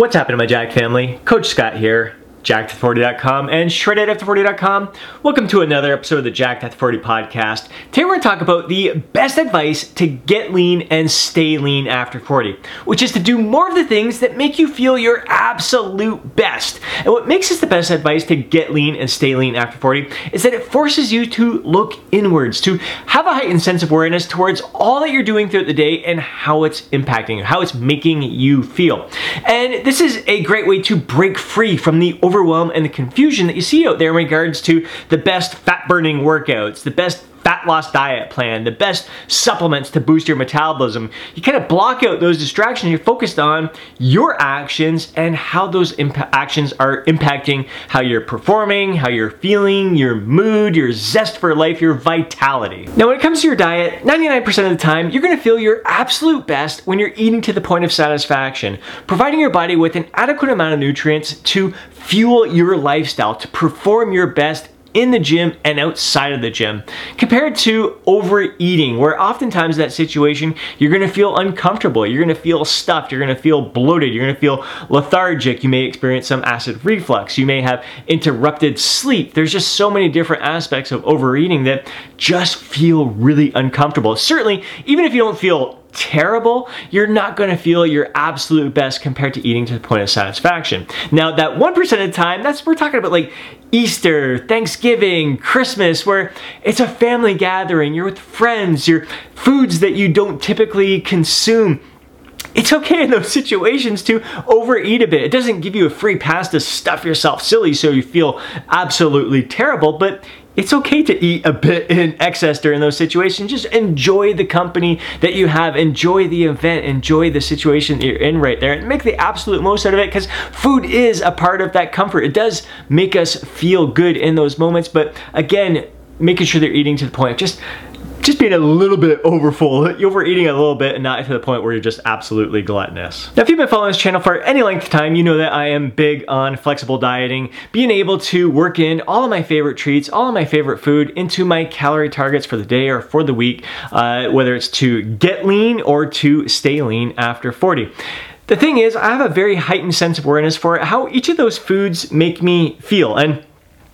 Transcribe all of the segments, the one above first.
What's happening, my Jack family? Coach Scott here jacked40.com and shreddedafter40.com. Welcome to another episode of the Jacked After 40 podcast. Today we're going to talk about the best advice to get lean and stay lean after 40, which is to do more of the things that make you feel your absolute best. And what makes this the best advice to get lean and stay lean after 40 is that it forces you to look inwards, to have a heightened sense of awareness towards all that you're doing throughout the day and how it's impacting you, how it's making you feel. And this is a great way to break free from the overwhelm and the confusion that you see out there in regards to the best fat burning workouts, the best fat loss diet plan, the best supplements to boost your metabolism. You kind of block out those distractions. You're focused on your actions and how those actions are impacting how you're performing, how you're feeling, your mood, your zest for life, your vitality. Now, when it comes to your diet, 99% of the time, you're gonna feel your absolute best when you're eating to the point of satisfaction, providing your body with an adequate amount of nutrients to fuel your lifestyle, to perform your best in the gym and outside of the gym compared to overeating where oftentimes that situation you're going to feel uncomfortable you're going to feel stuffed you're going to feel bloated you're going to feel lethargic you may experience some acid reflux you may have interrupted sleep. There's just so many different aspects of overeating that just feel really uncomfortable. Certainly even if you don't feel terrible, you're not gonna feel your absolute best compared to eating to the point of satisfaction. Now, that 1% of the time, that's we're talking about like Easter, Thanksgiving, Christmas, where it's a family gathering, you're with friends, your foods that you don't typically consume it's okay in those situations to overeat a bit. It doesn't give you a free pass to stuff yourself silly so you feel absolutely terrible, but it's okay to eat a bit in excess during those situations. Just enjoy the company that you have, enjoy the event, enjoy the situation that you're in right there, and make the absolute most out of it because food is a part of that comfort. It does make us feel good in those moments, but again, making sure they're eating to the point. Just just being a little bit overfull. You're overeating a little bit and not to the point where you're just absolutely gluttonous. Now, if you've been following this channel for any length of time, you know that I am big on flexible dieting, being able to work in all of my favorite treats, all of my favorite food into my calorie targets for the day or for the week, uh, whether it's to get lean or to stay lean after 40. The thing is, I have a very heightened sense of awareness for how each of those foods make me feel. And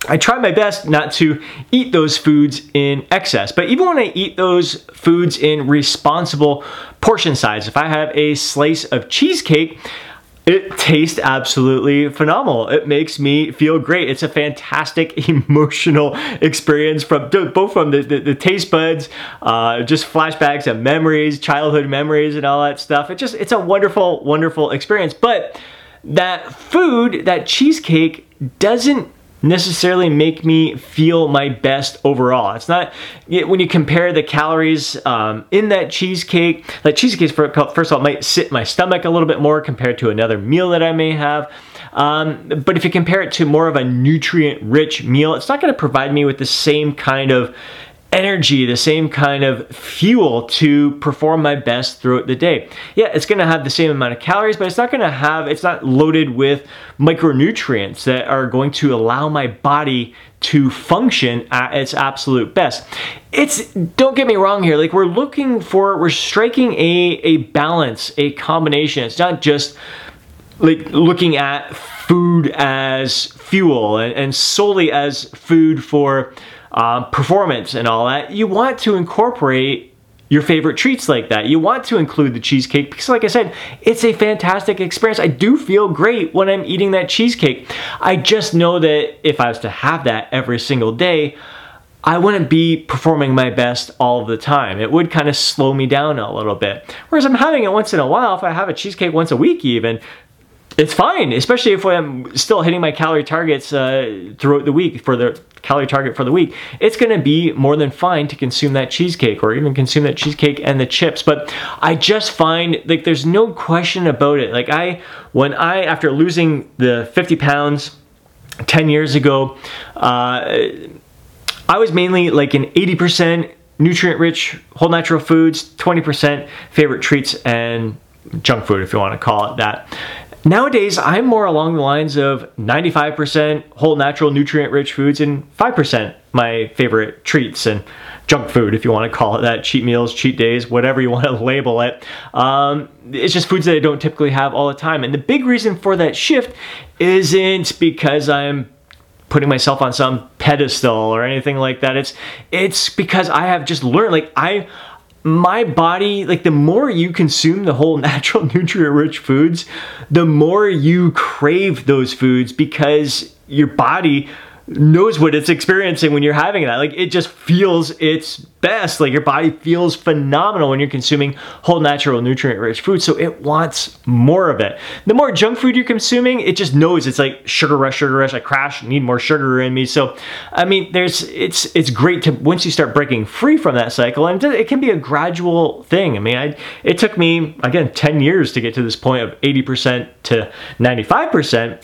I try my best not to eat those foods in excess, but even when I eat those foods in responsible portion size, if I have a slice of cheesecake, it tastes absolutely phenomenal. It makes me feel great. It's a fantastic emotional experience from both from the, the, the taste buds, uh, just flashbacks and memories, childhood memories, and all that stuff. It just it's a wonderful, wonderful experience. But that food, that cheesecake, doesn't necessarily make me feel my best overall. It's not when you compare the calories um, in that cheesecake. That cheesecake, first of all, might sit in my stomach a little bit more compared to another meal that I may have. Um, but if you compare it to more of a nutrient rich meal, it's not going to provide me with the same kind of energy, the same kind of fuel to perform my best throughout the day. Yeah, it's to have the same amount of calories, but it's not to have, it's not loaded with micronutrients that are going to allow my body to function at its absolute best. It's, don't get me wrong here, like we're looking for, we're striking a, a balance, a combination. It's not just like looking at food as fuel and, and solely as food for um, performance and all that, you want to incorporate your favorite treats like that. You want to include the cheesecake because, like I said, it's a fantastic experience. I do feel great when I'm eating that cheesecake. I just know that if I was to have that every single day, I wouldn't be performing my best all the time. It would kind of slow me down a little bit. Whereas I'm having it once in a while, if I have a cheesecake once a week even, it's fine, especially if I'm still hitting my calorie targets uh, throughout the week for the calorie target for the week. It's gonna be more than fine to consume that cheesecake or even consume that cheesecake and the chips. But I just find like there's no question about it. Like I, when I, after losing the 50 pounds 10 years ago, uh, I was mainly like an 80% nutrient rich whole natural foods, 20% favorite treats and junk food if you want to call it that. Nowadays, I'm more along the lines of 95% whole natural nutrient rich foods and 5% my favorite treats and junk food, if you want to call it that, cheat meals, cheat days, whatever you want to label it. Um, it's just foods that I don't typically have all the time. And the big reason for that shift isn't because I'm putting myself on some pedestal or anything like that. It's it's because I have just learned like I my body like the more you consume the whole natural nutrient rich foods, the more you crave those foods because your body knows what it's experiencing when you're having that. Like it just feels its best. Like your body feels phenomenal when you're consuming whole natural nutrient rich food. So it wants more of it. The more junk food you're consuming, it just knows it's like sugar rush, sugar rush. I crash, need more sugar in me. So I mean, there's it's it's great to once you start breaking free from that cycle, and it can be a gradual thing. I mean, I it took me again 10 years to get to this point of 80% to 95%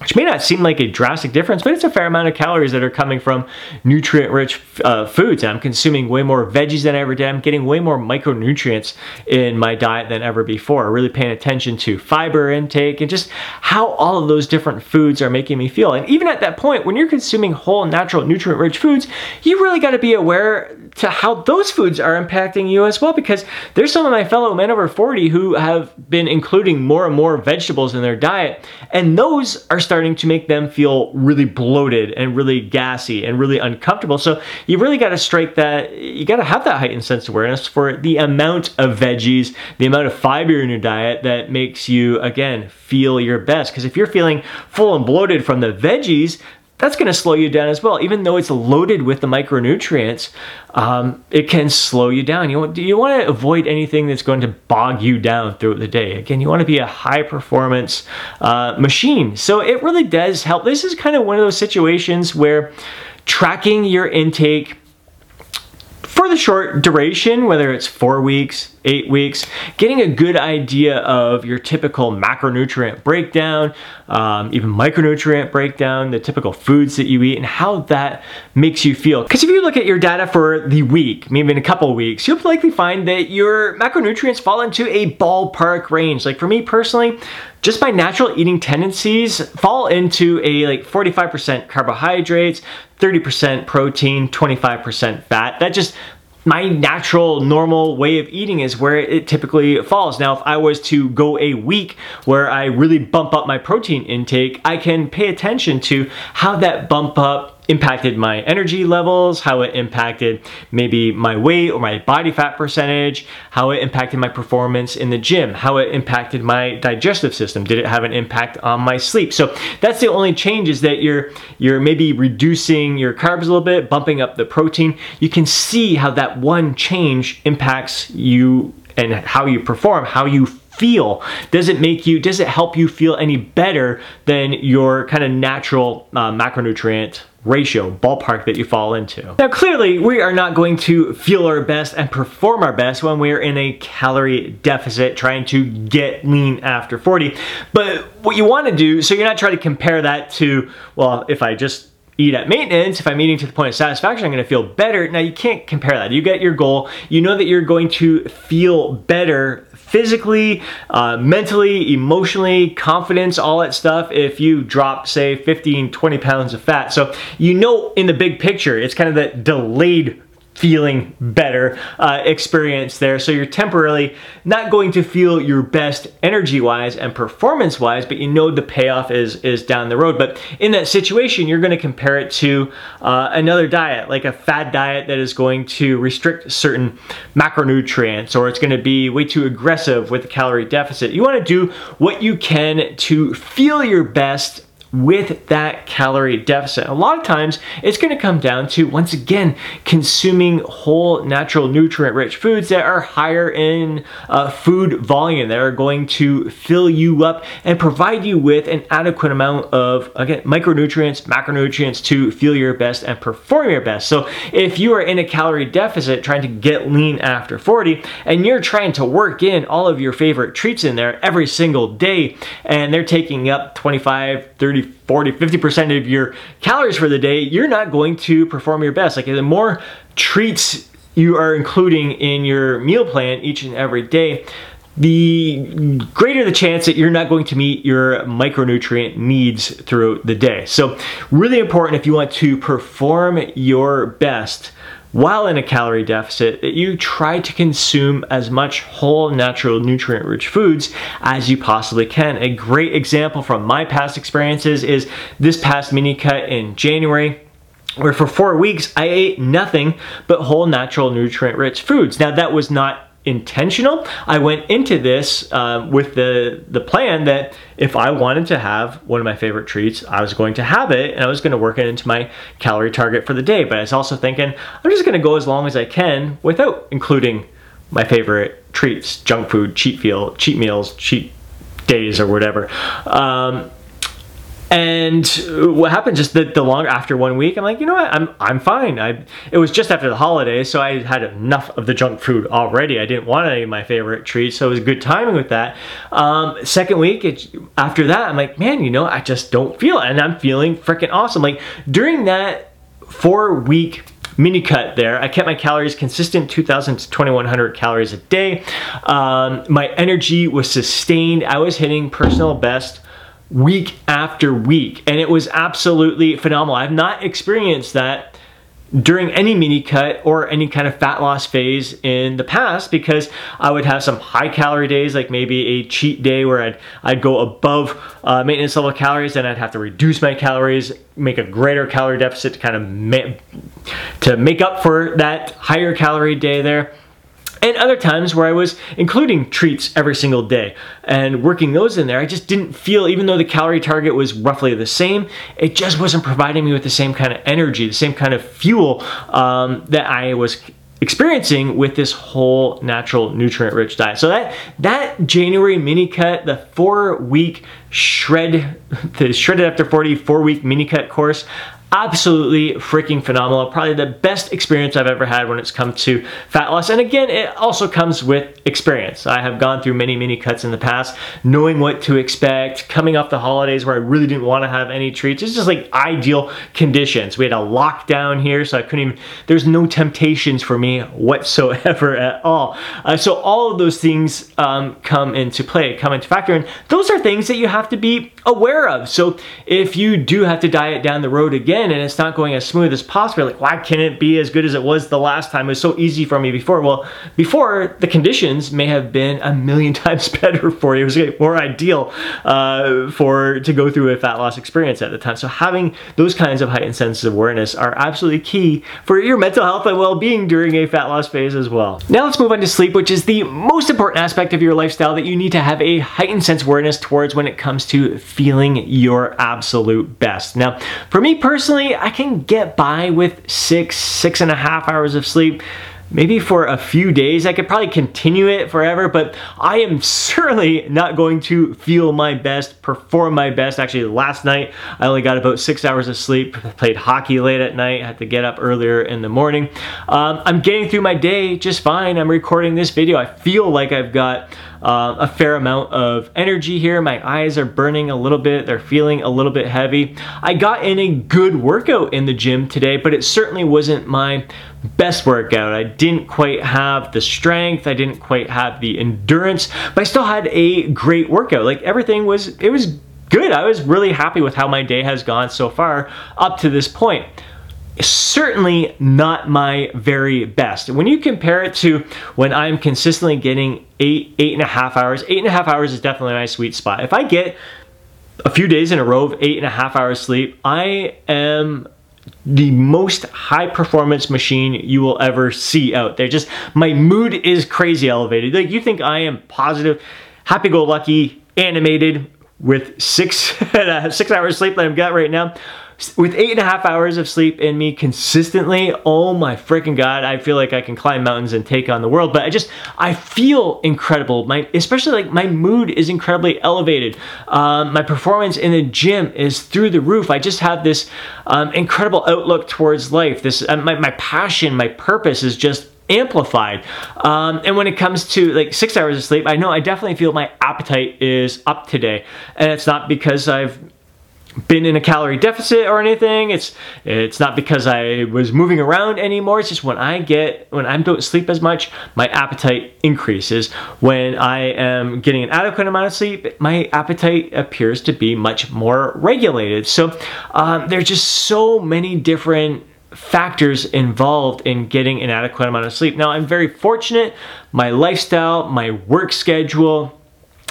which may not seem like a drastic difference, but it's a fair amount of calories that are coming from nutrient rich uh, foods. I'm consuming way more veggies than I ever did. I'm getting way more micronutrients in my diet than ever before. Really paying attention to fiber intake and just how all of those different foods are making me feel. And even at that point, when you're consuming whole, natural, nutrient rich foods, you really got to be aware to how those foods are impacting you as well because there's some of my fellow men over 40 who have been including more and more vegetables in their diet and those are starting to make them feel really bloated and really gassy and really uncomfortable. So you really got to strike that you got to have that heightened sense awareness for the amount of veggies the amount of fiber in your diet that makes you again feel your best. Because if you're feeling full and bloated from the veggies that's going to slow you down as well. Even though it's loaded with the micronutrients, um, it can slow you down. You want, you want to avoid anything that's going to bog you down throughout the day. Again, you want to be a high performance uh, machine. So it really does help. This is kind of one of those situations where tracking your intake for the short duration, whether it's four weeks, eight weeks, getting a good idea of your typical macronutrient breakdown, um, even micronutrient breakdown, the typical foods that you eat, and how that makes you feel. Because if you look at your data for the week, maybe in a couple weeks, you'll likely find that your macronutrients fall into a ballpark range. Like for me personally, just my natural eating tendencies fall into a like 45% carbohydrates, 30% protein, 25% fat. That just my natural normal way of eating is where it typically falls. Now, if I was to go a week where I really bump up my protein intake, I can pay attention to how that bump up impacted my energy levels, how it impacted maybe my weight or my body fat percentage, how it impacted my performance in the gym, how it impacted my digestive system. Did it have an impact on my sleep? So that's the only change is that you're you're maybe reducing your carbs a little bit, bumping up the protein. You can see how that one change impacts you and how you perform, how you feel? Does it make you, does it help you feel any better than your kind of natural uh, macronutrient ratio, ballpark that you fall into. Now clearly we are not going to feel our best and perform our best when we're in a calorie deficit trying to get lean after 40. But what you want to do, so you're not trying to compare that to, well, if I just eat at maintenance, if I'm eating to the point of satisfaction, I'm gonna feel better. Now you can't compare that. You get your goal, you know that you're going to feel better physically, uh, mentally, emotionally, confidence, all that stuff if you drop, say, 15, 20 pounds of fat. So you know in the big picture, it's kind of that delayed feeling better uh, experience there. So you're temporarily not going to feel your best energy wise and performance wise, but you know the payoff is, is down the road. But in that situation, you're going to compare it to uh, another diet, like a fad diet that is going to restrict certain macronutrients or it's going to be way too aggressive with the calorie deficit. You want to do what you can to feel your best with that calorie deficit. A lot of times it's going to come down to, once again, consuming whole natural nutrient rich foods that are higher in uh, food volume, that are going to fill you up and provide you with an adequate amount of, again, micronutrients, macronutrients to feel your best and perform your best. So if you are in a calorie deficit trying to get lean after 40 and you're trying to work in all of your favorite treats in there every single day and they're taking up 25, 30, 40, 50% of your calories for the day, you're not going to perform your best. Like the more treats you are including in your meal plan each and every day, the greater the chance that you're not going to meet your micronutrient needs throughout the day. So really important if you want to perform your best while in a calorie deficit that you try to consume as much whole, natural, nutrient rich foods as you possibly can. A great example from my past experiences is this past mini cut in January where for four weeks I ate nothing but whole, natural, nutrient rich foods. Now, that was not intentional. I went into this uh, with the the plan that if I wanted to have one of my favorite treats, I was going to have it, and I was going to work it into my calorie target for the day. But I was also thinking I'm just going to go as long as I can without including my favorite treats, junk food, cheat feel, cheat meals, cheat days, or whatever. Um, and what happened just the, the longer after one week, I'm like, you know what, I'm I'm fine. I it was just after the holidays, so I had enough of the junk food already. I didn't want any of my favorite treats, so it was good timing with that. Um, second week, it, after that, I'm like, man, you know, I just don't feel it, and I'm feeling freaking awesome. Like during that four week mini cut there. I kept my calories consistent, 2,000 to 2,100 calories a day. Um, my energy was sustained. I was hitting personal best week after week. And it was absolutely phenomenal. I've not experienced that during any mini cut or any kind of fat loss phase in the past because I would have some high calorie days like maybe a cheat day where I'd, I'd go above uh, maintenance level calories and I'd have to reduce my calories make a greater calorie deficit to kind of ma- to make up for that higher calorie day there and other times where I was including treats every single day and working those in there, I just didn't feel, even though the calorie target was roughly the same, it just wasn't providing me with the same kind of energy, the same kind of fuel um, that I was experiencing with this whole natural nutrient rich diet. So that that January mini cut, the 4 week shred the shredded after 40 4 week mini cut course, absolutely freaking phenomenal. Probably the best experience I've ever had when it's come to fat loss. And again, it also comes with experience. I have gone through many, many cuts in the past, knowing what to expect, coming off the holidays where I really didn't want to have any treats. It's just like ideal conditions. We had a lockdown here, so I couldn't even, there's no temptations for me whatsoever at all. Uh, so all of those things um, come into play, come into factor. And those are things that you have to be aware of. So if you do have to diet down the road again, and it's not going as smooth as possible. Like, why can't it be as good as it was the last time? It was so easy for me before. Well, before the conditions may have been a million times better for you. It was more ideal uh, for to go through a fat loss experience at the time. So having those kinds of heightened senses of awareness are absolutely key for your mental health and well-being during a fat loss phase as well. Now let's move on to sleep, which is the most important aspect of your lifestyle that you need to have a heightened sense of awareness towards when it comes to feeling your absolute best. Now, for me personally, personally, I can get by with six, six and a half hours of sleep maybe for a few days. I could probably continue it forever, but I am certainly not going to feel my best, perform my best. Actually, last night I only got about six hours of sleep, played hockey late at night, had to get up earlier in the morning. Um, I'm getting through my day just fine. I'm recording this video. I feel like I've got uh, a fair amount of energy here. My eyes are burning a little bit. They're feeling a little bit heavy. I got in a good workout in the gym today, but it certainly wasn't my best workout. I didn't quite have the strength, I didn't quite have the endurance, but I still had a great workout. Like everything was, it was good. I was really happy with how my day has gone so far up to this point. Certainly not my very best. When you compare it to when I'm consistently getting eight, eight and a half hours, eight and a half hours is definitely my sweet spot. If I get a few days in a row of eight and a half hours sleep, I am the most high performance machine you will ever see out there. Just my mood is crazy elevated. Like you think I am positive, happy go lucky, animated with six six hours sleep that I've got right now with eight and a half hours of sleep in me consistently, oh my freaking god, I feel like I can climb mountains and take on the world. But I just, I feel incredible. My, especially like my mood is incredibly elevated. Um, my performance in the gym is through the roof. I just have this um, incredible outlook towards life. This, uh, my, my passion, my purpose is just amplified. Um, and when it comes to like six hours of sleep, I know I definitely feel my appetite is up today. And it's not because I've been in a calorie deficit or anything. It's it's not because I was moving around anymore. It's just when I get when I don't sleep as much, my appetite increases. When I am getting an adequate amount of sleep, my appetite appears to be much more regulated. So um, there's just so many different factors involved in getting an adequate amount of sleep. Now, I'm very fortunate. My lifestyle, my work schedule,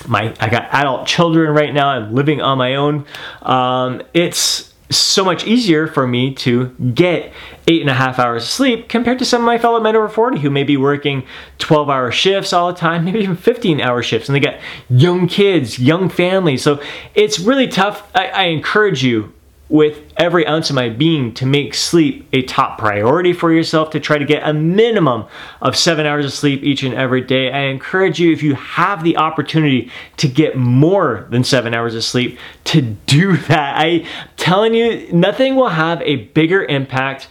my I got adult children right now. I'm living on my own. Um, it's so much easier for me to get eight and a half hours of sleep compared to some of my fellow men over 40 who may be working 12 hour shifts all the time, maybe even 15 hour shifts, and they got young kids, young families. So it's really tough. I, I encourage you with every ounce of my being to make sleep a top priority for yourself to try to get a minimum of seven hours of sleep each and every day. I encourage you, if you have the opportunity to get more than seven hours of sleep, to do that. I'm telling you, nothing will have a bigger impact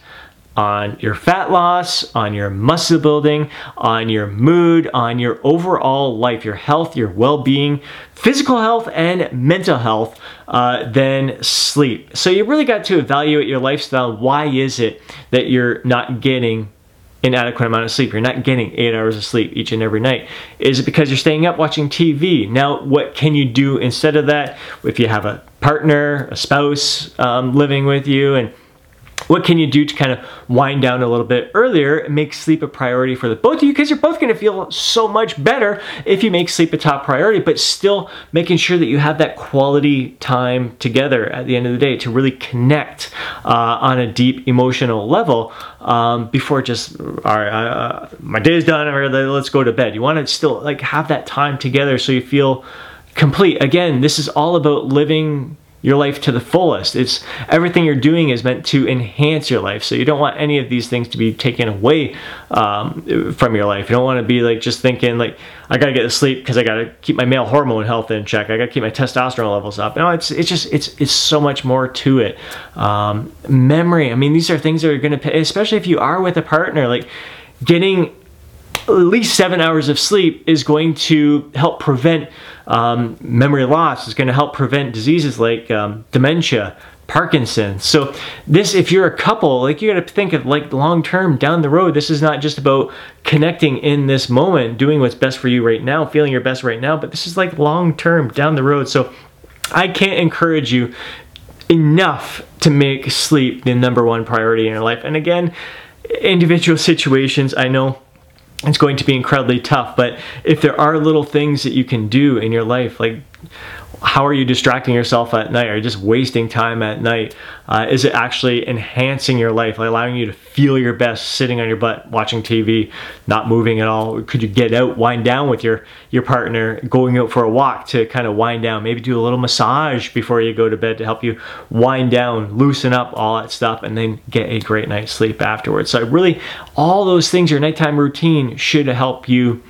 on your fat loss, on your muscle building, on your mood, on your overall life, your health, your well being, physical health, and mental health uh, than sleep. So you really got to evaluate your lifestyle. Why is it that you're not getting an adequate amount of sleep. You're not getting eight hours of sleep each and every night. Is it because you're staying up watching TV? Now, what can you do instead of that? If you have a partner, a spouse um, living with you, and what can you do to kind of wind down a little bit earlier and make sleep a priority for the both of you? Because you're both going to feel so much better if you make sleep a top priority but still making sure that you have that quality time together at the end of the day to really connect uh, on a deep emotional level um, before just all right uh, my day's done let's go to bed. You want to still like have that time together so you feel complete. Again this is all about living your life to the fullest. It's everything you're doing is meant to enhance your life. So you don't want any of these things to be taken away um, from your life. You don't want to be like just thinking like I got to get to sleep because I got to keep my male hormone health in check. I got to keep my testosterone levels up. No, it's it's just it's it's so much more to it. Um, memory. I mean, these are things that are going to, especially if you are with a partner, like getting at least seven hours of sleep is going to help prevent um, memory loss. is going to help prevent diseases like um, dementia, Parkinson's. So this, if you're a couple, like you got to think of like long term down the road. This is not just about connecting in this moment, doing what's best for you right now, feeling your best right now, but this is like long term down the road. So I can't encourage you enough to make sleep the number one priority in your life. And again, individual situations, I know it's going to be incredibly tough. But if there are little things that you can do in your life, like how are you distracting yourself at night? Are you just wasting time at night? Uh, is it actually enhancing your life, like allowing you to feel your best sitting on your butt watching TV, not moving at all? Could you get out, wind down with your your partner, going out for a walk to kind of wind down? Maybe do a little massage before you go to bed to help you wind down, loosen up, all that stuff, and then get a great night's sleep afterwards. So really, all those things, your nighttime routine should help you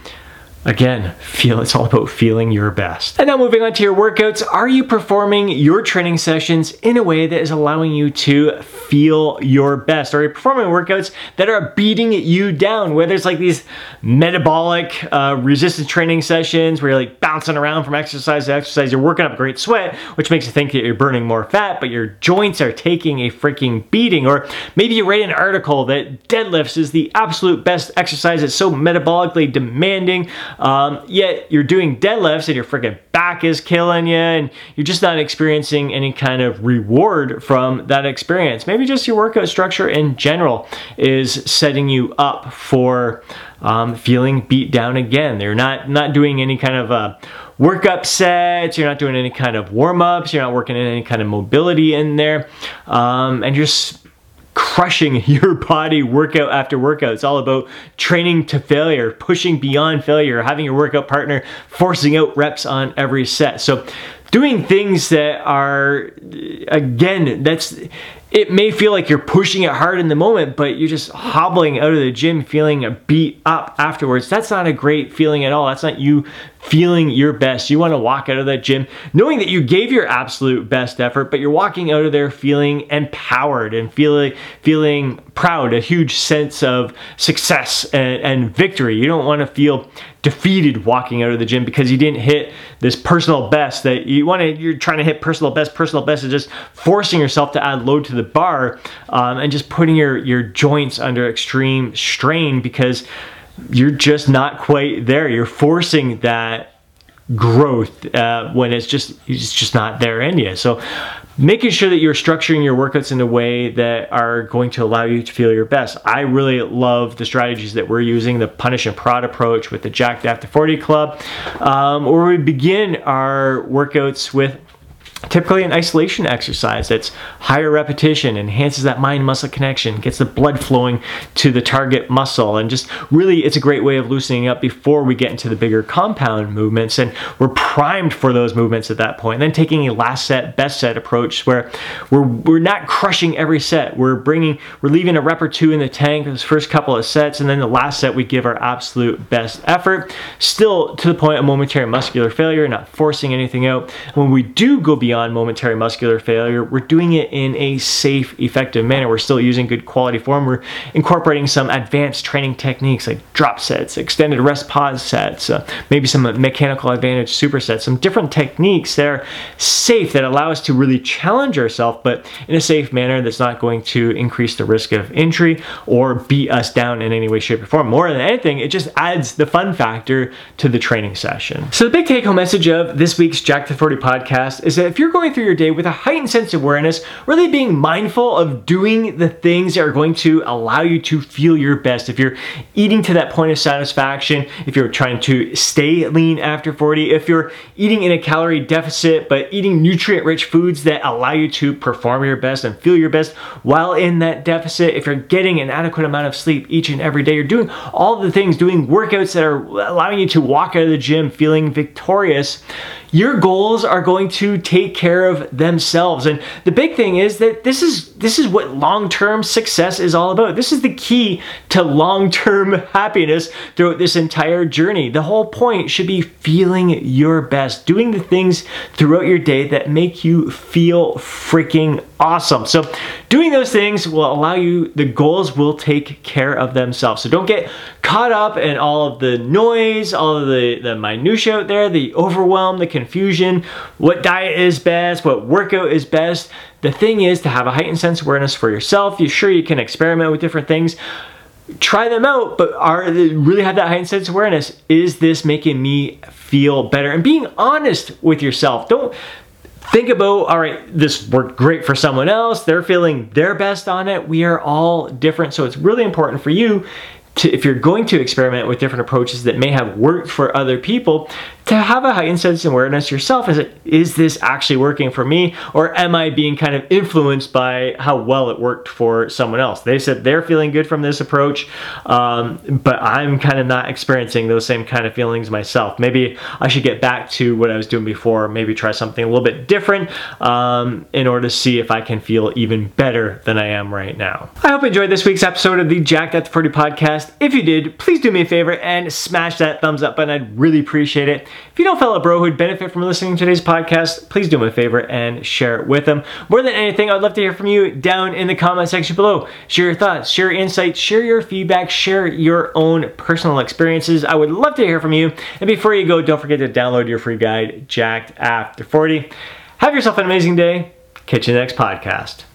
Again, feel it's all about feeling your best. And now moving on to your workouts, are you performing your training sessions in a way that is allowing you to feel your best? Or are you performing workouts that are beating you down? Whether it's like these metabolic uh, resistance training sessions where you're like bouncing around from exercise to exercise, you're working up great sweat, which makes you think that you're burning more fat, but your joints are taking a freaking beating. Or maybe you read an article that deadlifts is the absolute best exercise. It's so metabolically demanding. Um, yet you're doing deadlifts and your freaking back is killing you and you're just not experiencing any kind of reward from that experience. Maybe just your workout structure in general is setting you up for um, feeling beat down again. They're not, not doing any kind of uh, workup sets, you're not doing any kind of warm ups, you're not working in any kind of mobility in there, um, and you're crushing your body workout after workout. It's all about training to failure, pushing beyond failure, having your workout partner forcing out reps on every set. So doing things that are again that's it may feel like you're pushing it hard in the moment, but you're just hobbling out of the gym feeling beat up afterwards. That's not a great feeling at all. That's not you feeling your best. You want to walk out of that gym knowing that you gave your absolute best effort, but you're walking out of there feeling empowered and feeling feeling proud, a huge sense of success and, and victory. You don't want to feel defeated walking out of the gym because you didn't hit this personal best that you want to you're trying to hit personal best personal best is just forcing yourself to add load to the bar um, and just putting your your joints under extreme strain because you're just not quite there. You're forcing that growth uh, when it's just it's just not there in you. So making sure that you're structuring your workouts in a way that are going to allow you to feel your best. I really love the strategies that we're using, the punish and prod approach with the Jacked After 40 Club, um, where we begin our workouts with Typically, an isolation exercise that's higher repetition, enhances that mind muscle connection, gets the blood flowing to the target muscle, and just really it's a great way of loosening up before we get into the bigger compound movements. And we're primed for those movements at that point. And then taking a last set, best set approach where we're, we're not crushing every set. We're bringing, we're leaving a rep or two in the tank those first couple of sets, and then the last set we give our absolute best effort. Still to the point of momentary muscular failure, not forcing anything out. When we do go beyond beyond momentary muscular failure. We're doing it in a safe, effective manner. We're still using good quality form. We're incorporating some advanced training techniques like drop sets, extended rest pause sets, uh, maybe some mechanical advantage supersets, some different techniques that are safe that allow us to really challenge ourselves, but in a safe manner that's not going to increase the risk of injury or beat us down in any way, shape, or form. More than anything, it just adds the fun factor to the training session. So the big take home message of this week's Jacked After 40 podcast is that if you're going through your day with a heightened sense of awareness, really being mindful of doing the things that are going to allow you to feel your best. If you're eating to that point of satisfaction, if you're trying to stay lean after 40, if you're eating in a calorie deficit, but eating nutrient rich foods that allow you to perform your best and feel your best while in that deficit, if you're getting an adequate amount of sleep each and every day, you're doing all the things, doing workouts that are allowing you to walk out of the gym feeling victorious, your goals are going to take care of themselves. And the big thing is that this is this is what long-term success is all about. This is the key to long-term happiness throughout this entire journey. The whole point should be feeling your best, doing the things throughout your day that make you feel freaking awesome. So doing those things will allow you the goals will take care of themselves. So don't get caught up in all of the noise, all of the the minutia out there, the overwhelm, the confusion, what diet is best, what workout is best. The thing is to have a heightened sense of awareness for yourself. You sure you can experiment with different things. Try them out, but are really have that heightened sense of awareness. Is this making me feel better? And being honest with yourself. Don't think about all right this worked great for someone else they're feeling their best on it we are all different so it's really important for you to, if you're going to experiment with different approaches that may have worked for other people, to have a heightened sense of awareness yourself. Is is this actually working for me, or am I being kind of influenced by how well it worked for someone else? They said they're feeling good from this approach, um, but I'm kind of not experiencing those same kind of feelings myself. Maybe I should get back to what I was doing before. Maybe try something a little bit different um, in order to see if I can feel even better than I am right now. I hope you enjoyed this week's episode of the Jacked After 40 podcast. If you did, please do me a favor and smash that thumbs up button. I'd really appreciate it. If you know a fellow bro who'd benefit from listening to today's podcast, please do me a favor and share it with them. More than anything, I'd love to hear from you down in the comment section below. Share your thoughts, share your insights, share your feedback, share your own personal experiences. I would love to hear from you. And before you go, don't forget to download your free guide, Jacked After 40. Have yourself an amazing day. Catch you next podcast.